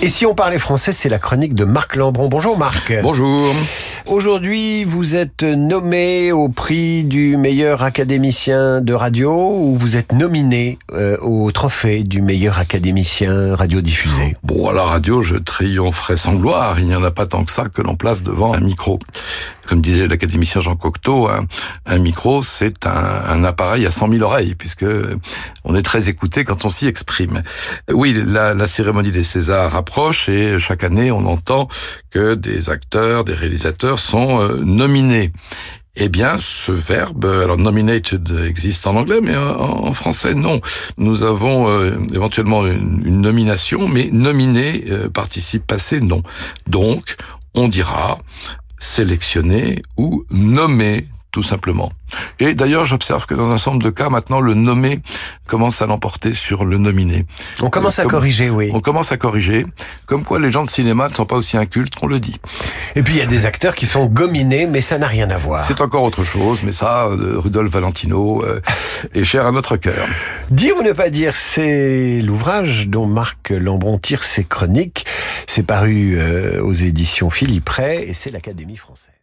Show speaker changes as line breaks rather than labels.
Et si on parlait français, c'est la chronique de Marc Lambron. Bonjour Marc.
Bonjour.
Aujourd'hui, vous êtes nommé au prix du meilleur académicien de radio ou vous êtes nominé euh, au trophée du meilleur académicien radiodiffusé?
Bon, à la radio, je triompherai sans gloire. Il n'y en a pas tant que ça que l'on place devant un micro. Comme disait l'académicien Jean Cocteau, un, un micro, c'est un, appareil à 100 000 oreilles, puisque on est très écouté quand on s'y exprime. Oui, la cérémonie des Césars approche et chaque année, on entend que des acteurs, des réalisateurs sont euh, nominés. Eh bien, ce verbe, alors nominated existe en anglais, mais en, français, non. Nous avons euh, éventuellement une, nomination, mais nominé, euh, participe passé, non. Donc, on dira sélectionné ou nommé tout simplement. Et d'ailleurs, j'observe que dans un certain nombre de cas, maintenant, le nommé commence à l'emporter sur le nominé.
On commence à
Comme,
corriger, oui.
On commence à corriger, comme quoi les gens de cinéma ne sont pas aussi incultes qu'on le dit.
Et puis il y a des acteurs qui sont gominés, mais ça n'a rien à voir.
C'est encore autre chose, mais ça, euh, Rudolf Valentino euh, est cher à notre cœur.
Dire ou ne pas dire, c'est l'ouvrage dont Marc Lambron tire ses chroniques. C'est paru euh, aux éditions Philippe Ray et c'est l'Académie française.